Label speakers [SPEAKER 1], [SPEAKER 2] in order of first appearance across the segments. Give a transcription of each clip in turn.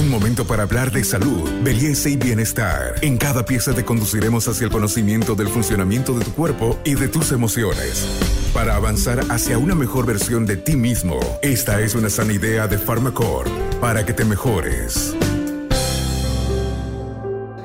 [SPEAKER 1] Un momento para hablar de salud, belleza y bienestar. En cada pieza te conduciremos hacia el conocimiento del funcionamiento de tu cuerpo y de tus emociones. Para avanzar hacia una mejor versión de ti mismo, esta es una sana idea de Pharmacore para que te mejores.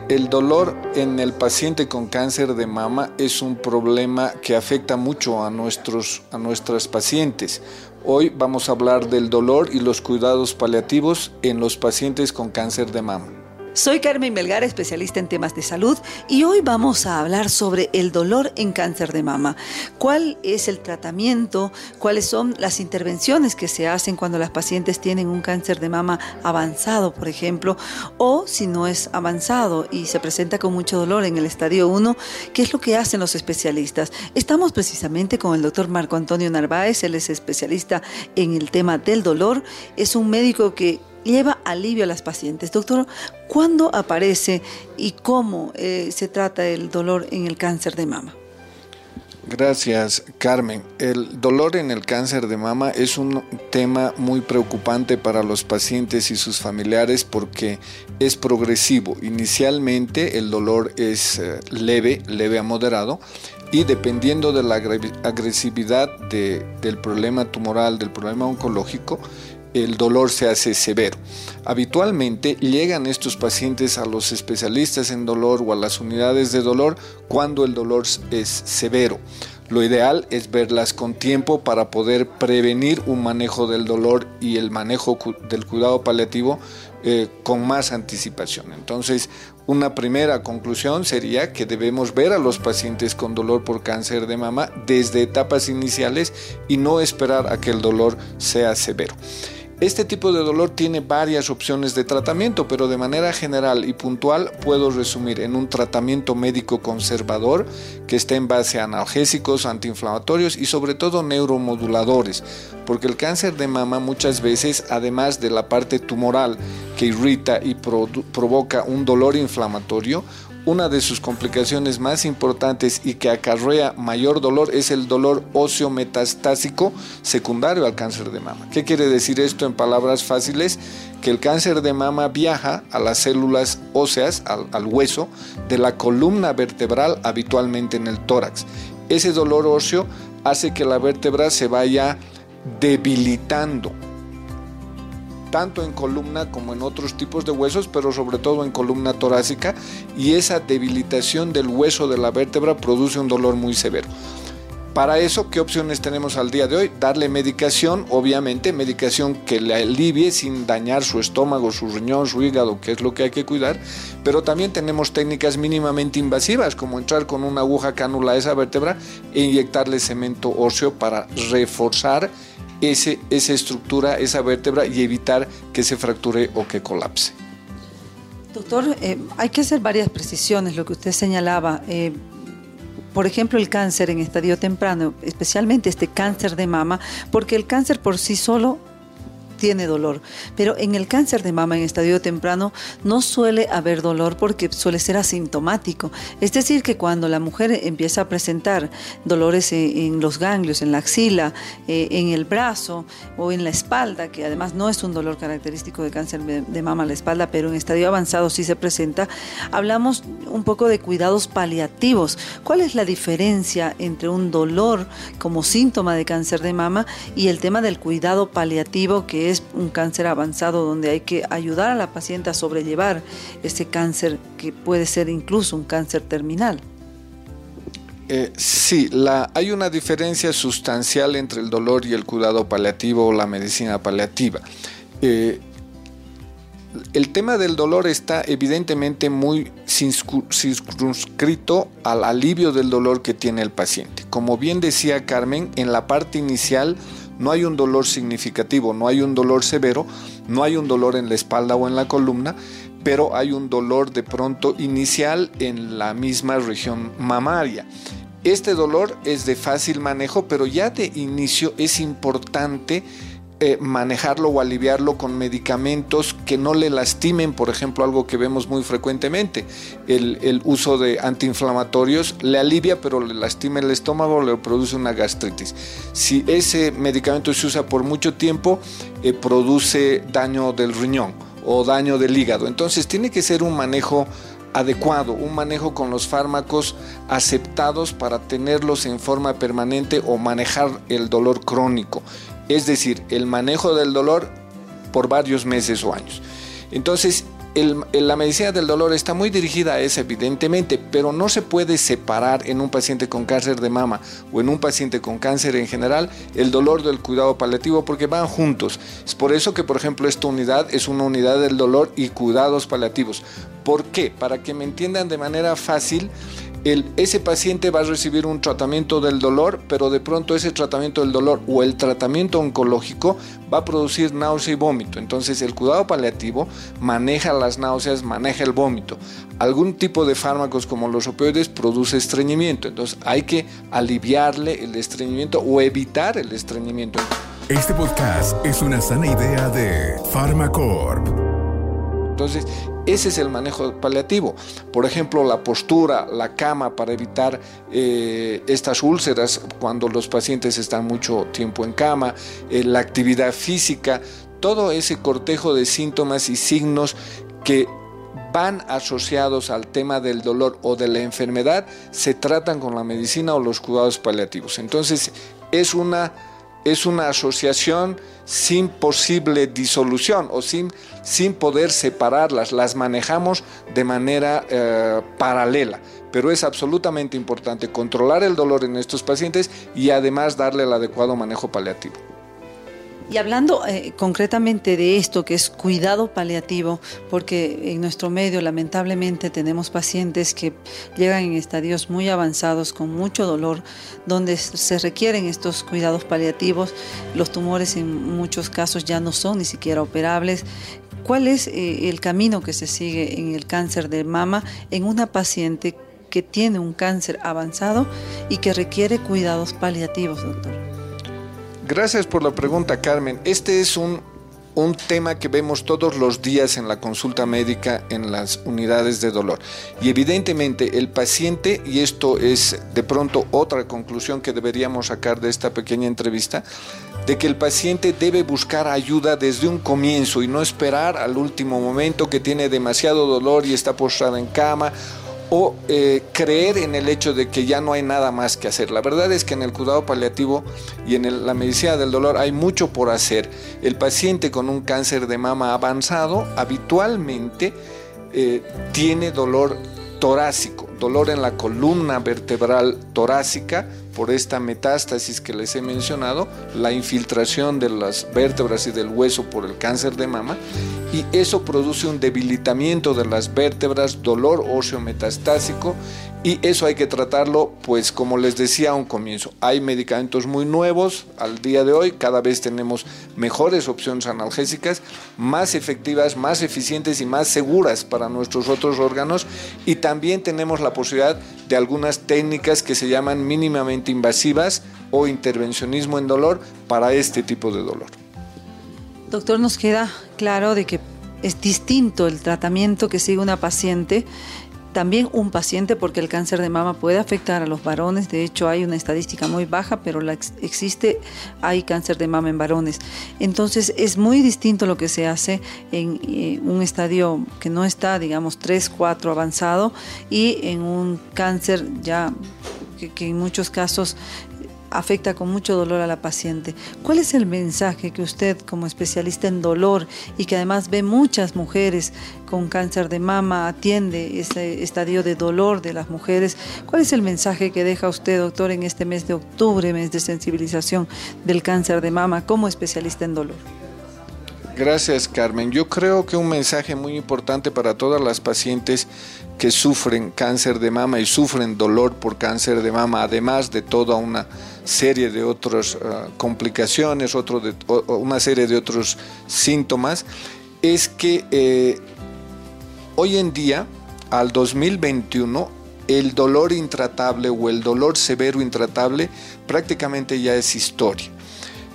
[SPEAKER 2] El dolor en el paciente con cáncer de mama es un problema que afecta mucho a, nuestros, a nuestras pacientes. Hoy vamos a hablar del dolor y los cuidados paliativos en los pacientes con cáncer de mama.
[SPEAKER 3] Soy Carmen Melgar, especialista en temas de salud, y hoy vamos a hablar sobre el dolor en cáncer de mama. ¿Cuál es el tratamiento? ¿Cuáles son las intervenciones que se hacen cuando las pacientes tienen un cáncer de mama avanzado, por ejemplo? O si no es avanzado y se presenta con mucho dolor en el estadio 1, ¿qué es lo que hacen los especialistas? Estamos precisamente con el doctor Marco Antonio Narváez, él es especialista en el tema del dolor, es un médico que lleva alivio a las pacientes. Doctor, ¿cuándo aparece y cómo eh, se trata el dolor en el cáncer de mama?
[SPEAKER 2] Gracias, Carmen. El dolor en el cáncer de mama es un tema muy preocupante para los pacientes y sus familiares porque es progresivo. Inicialmente el dolor es eh, leve, leve a moderado, y dependiendo de la agresividad del problema tumoral, del problema oncológico, el dolor se hace severo. Habitualmente llegan estos pacientes a los especialistas en dolor o a las unidades de dolor cuando el dolor es severo. Lo ideal es verlas con tiempo para poder prevenir un manejo del dolor y el manejo del cuidado paliativo eh, con más anticipación. Entonces, una primera conclusión sería que debemos ver a los pacientes con dolor por cáncer de mama desde etapas iniciales y no esperar a que el dolor sea severo. Este tipo de dolor tiene varias opciones de tratamiento, pero de manera general y puntual puedo resumir en un tratamiento médico conservador que está en base a analgésicos, antiinflamatorios y sobre todo neuromoduladores, porque el cáncer de mama muchas veces, además de la parte tumoral que irrita y provoca un dolor inflamatorio, una de sus complicaciones más importantes y que acarrea mayor dolor es el dolor óseo metastásico secundario al cáncer de mama. ¿Qué quiere decir esto en palabras fáciles? Que el cáncer de mama viaja a las células óseas, al, al hueso, de la columna vertebral habitualmente en el tórax. Ese dolor óseo hace que la vértebra se vaya debilitando tanto en columna como en otros tipos de huesos, pero sobre todo en columna torácica, y esa debilitación del hueso de la vértebra produce un dolor muy severo. Para eso, ¿qué opciones tenemos al día de hoy? Darle medicación, obviamente, medicación que le alivie sin dañar su estómago, su riñón, su hígado, que es lo que hay que cuidar, pero también tenemos técnicas mínimamente invasivas, como entrar con una aguja cánula a esa vértebra e inyectarle cemento óseo para reforzar ese, esa estructura, esa vértebra y evitar que se fracture o que colapse.
[SPEAKER 3] Doctor, eh, hay que hacer varias precisiones, lo que usted señalaba. Eh, por ejemplo, el cáncer en estadio temprano, especialmente este cáncer de mama, porque el cáncer por sí solo tiene dolor. Pero en el cáncer de mama en estadio temprano no suele haber dolor porque suele ser asintomático. Es decir, que cuando la mujer empieza a presentar dolores en, los ganglios, en la axila, eh, en el brazo o en la espalda, que además no es un dolor característico de cáncer de mama la espalda, pero en estadio avanzado sí se presenta, hablamos un poco de cuidados paliativos. ¿Cuál es la diferencia entre un dolor como síntoma de cáncer de mama y el tema del cuidado paliativo que es un cáncer avanzado donde hay que ayudar a la paciente a sobrellevar ese cáncer que puede ser incluso un cáncer terminal.
[SPEAKER 2] Eh, sí, hay una diferencia sustancial entre el dolor y el cuidado paliativo o la medicina paliativa. Eh, el tema del dolor está evidentemente muy circunscrito al alivio del dolor que tiene el paciente. Como bien decía Carmen, en la parte inicial no hay un dolor significativo, no hay un dolor severo, no hay un dolor en la espalda o en la columna, pero hay un dolor de pronto inicial en la misma región mamaria. Este dolor es de fácil manejo, pero ya de inicio es importante eh, manejarlo o aliviarlo con medicamentos que no le lastimen, por ejemplo, algo que vemos muy frecuentemente, el, uso de antiinflamatorios le alivia pero le lastima el estómago, le produce una gastritis. Si ese medicamento se usa por mucho tiempo, eh, produce daño del riñón o daño del hígado. Entonces tiene que ser un manejo adecuado, un manejo con los fármacos aceptados para tenerlos en forma permanente o manejar el dolor crónico. Es decir, el manejo del dolor por varios meses o años. Entonces, la medicina del dolor está muy dirigida a eso, evidentemente, pero no se puede separar en un paciente con cáncer de mama o en un paciente con cáncer en general el dolor del cuidado paliativo porque van juntos. Es por eso que, por ejemplo, esta unidad es una unidad del dolor y cuidados paliativos. ¿Por qué? Para que me entiendan de manera fácil, ese paciente va a recibir un tratamiento del dolor, pero de pronto ese tratamiento del dolor o el tratamiento oncológico va a producir náusea y vómito. Entonces el cuidado paliativo maneja las náuseas, maneja el vómito. Algún tipo de fármacos como los opioides produce estreñimiento. Entonces hay que aliviarle el estreñimiento o evitar el estreñimiento.
[SPEAKER 1] Este podcast es una sana idea de Pharmacorp.
[SPEAKER 2] Entonces, ese es el manejo paliativo. Por ejemplo, la postura, la cama para evitar eh, estas úlceras cuando los pacientes están mucho tiempo en cama, eh, la actividad física, todo ese cortejo de síntomas y signos que van asociados al tema del dolor o de la enfermedad se tratan con la medicina o los cuidados paliativos. Entonces, es una es una asociación sin posible disolución o sin, sin poder separarlas, las manejamos de manera eh, paralela. Pero es absolutamente importante controlar el dolor en estos pacientes y además darle el adecuado manejo paliativo.
[SPEAKER 3] Y hablando eh, concretamente de esto que es cuidado paliativo, porque en nuestro medio lamentablemente tenemos pacientes que llegan en estadios muy avanzados con mucho dolor, donde se requieren estos cuidados paliativos, los tumores en muchos casos ya no son ni siquiera operables. ¿Cuál es eh, el camino que se sigue en el cáncer de mama en una paciente que tiene un cáncer avanzado y que requiere cuidados paliativos, doctor?
[SPEAKER 2] Gracias por la pregunta, Carmen. Este es un, un tema que vemos todos los días en la consulta médica en las unidades de dolor. Y evidentemente el paciente, y esto es de pronto otra conclusión que deberíamos sacar de esta pequeña entrevista, de que el paciente debe buscar ayuda desde un comienzo y no esperar al último momento que tiene demasiado dolor y está postrado en cama o eh, creer en el hecho de que ya no hay nada más que hacer. La verdad es que en el cuidado paliativo y en la medicina del dolor hay mucho por hacer. El paciente con un cáncer de mama avanzado habitualmente eh, tiene dolor torácico, dolor en la columna vertebral torácica por esta metástasis que les he mencionado, la infiltración de las vértebras y del hueso por el cáncer de mama, y eso produce un debilitamiento de las vértebras, dolor óseo metastásico y eso hay que tratarlo, pues como les decía a un comienzo, hay medicamentos muy nuevos al día de hoy, cada vez tenemos mejores opciones analgésicas, más efectivas, más eficientes y más seguras para nuestros otros órganos y también tenemos la posibilidad de algunas técnicas que se llaman mínimamente invasivas o intervencionismo en dolor para este tipo de dolor.
[SPEAKER 3] Doctor, nos queda claro de que es distinto el tratamiento que sigue una paciente también un paciente, porque el cáncer de mama puede afectar a los varones, de hecho hay una estadística muy baja, pero existe, hay cáncer de mama en varones. Entonces es muy distinto lo que se hace en eh, un estadio que no está, digamos, 3, 4 avanzado y en un cáncer ya que en muchos casos afecta con mucho dolor a la paciente. ¿Cuál es el mensaje que usted como especialista en dolor y que además ve muchas mujeres con cáncer de mama, atiende ese estadio de dolor de las mujeres? ¿Cuál es el mensaje que deja usted, doctor, en este mes de octubre, mes de sensibilización del cáncer de mama como especialista en dolor?
[SPEAKER 2] Gracias, Carmen. Yo creo que un mensaje muy importante para todas las pacientes que sufren cáncer de mama y sufren dolor por cáncer de mama, además de toda una serie de otras ah, complicaciones, otro de, una serie de otros síntomas, es que eh, hoy en día, al 2021, el dolor intratable o el dolor severo intratable prácticamente ya es historia.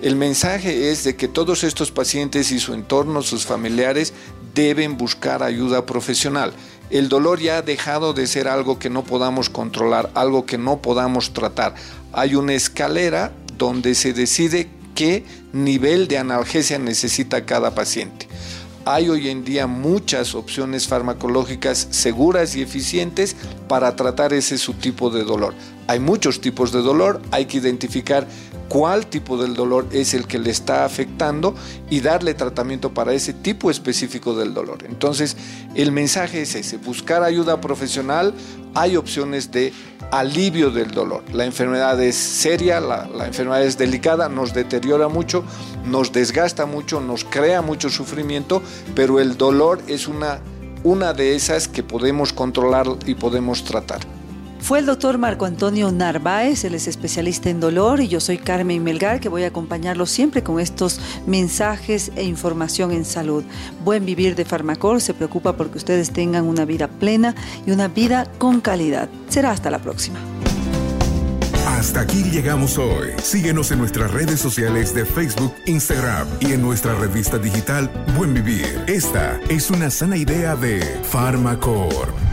[SPEAKER 2] El mensaje es de que todos estos pacientes y su entorno, sus familiares, deben buscar ayuda profesional. El dolor ya ha dejado de ser algo que no podamos controlar, algo que no podamos tratar. Hay una escalera donde se decide qué nivel de analgesia necesita cada paciente. hay hoy en día muchas opciones farmacológicas seguras y eficientes para tratar ese subtipo de dolor. Hay muchos tipos de dolor, hay que identificar cuál tipo del dolor es el que le está afectando y darle tratamiento para ese tipo específico del dolor. Entonces, el mensaje es ese, buscar ayuda profesional, hay opciones de alivio del dolor. La enfermedad es seria, la, enfermedad es delicada, nos deteriora mucho, nos desgasta mucho, nos crea mucho sufrimiento, pero el dolor es una, una de esas que podemos controlar y podemos tratar.
[SPEAKER 3] Fue el doctor Marco Antonio Narváez, él es especialista en dolor y yo soy Carmen Melgar que voy a acompañarlo siempre con estos mensajes e información en salud. Buen Vivir de Farmacor se preocupa porque ustedes tengan una vida plena y una vida con calidad. Será hasta la próxima.
[SPEAKER 1] Hasta aquí llegamos hoy. Síguenos en nuestras redes sociales de Facebook, Instagram y en nuestra revista digital Buen Vivir. Esta es una sana idea de Farmacor.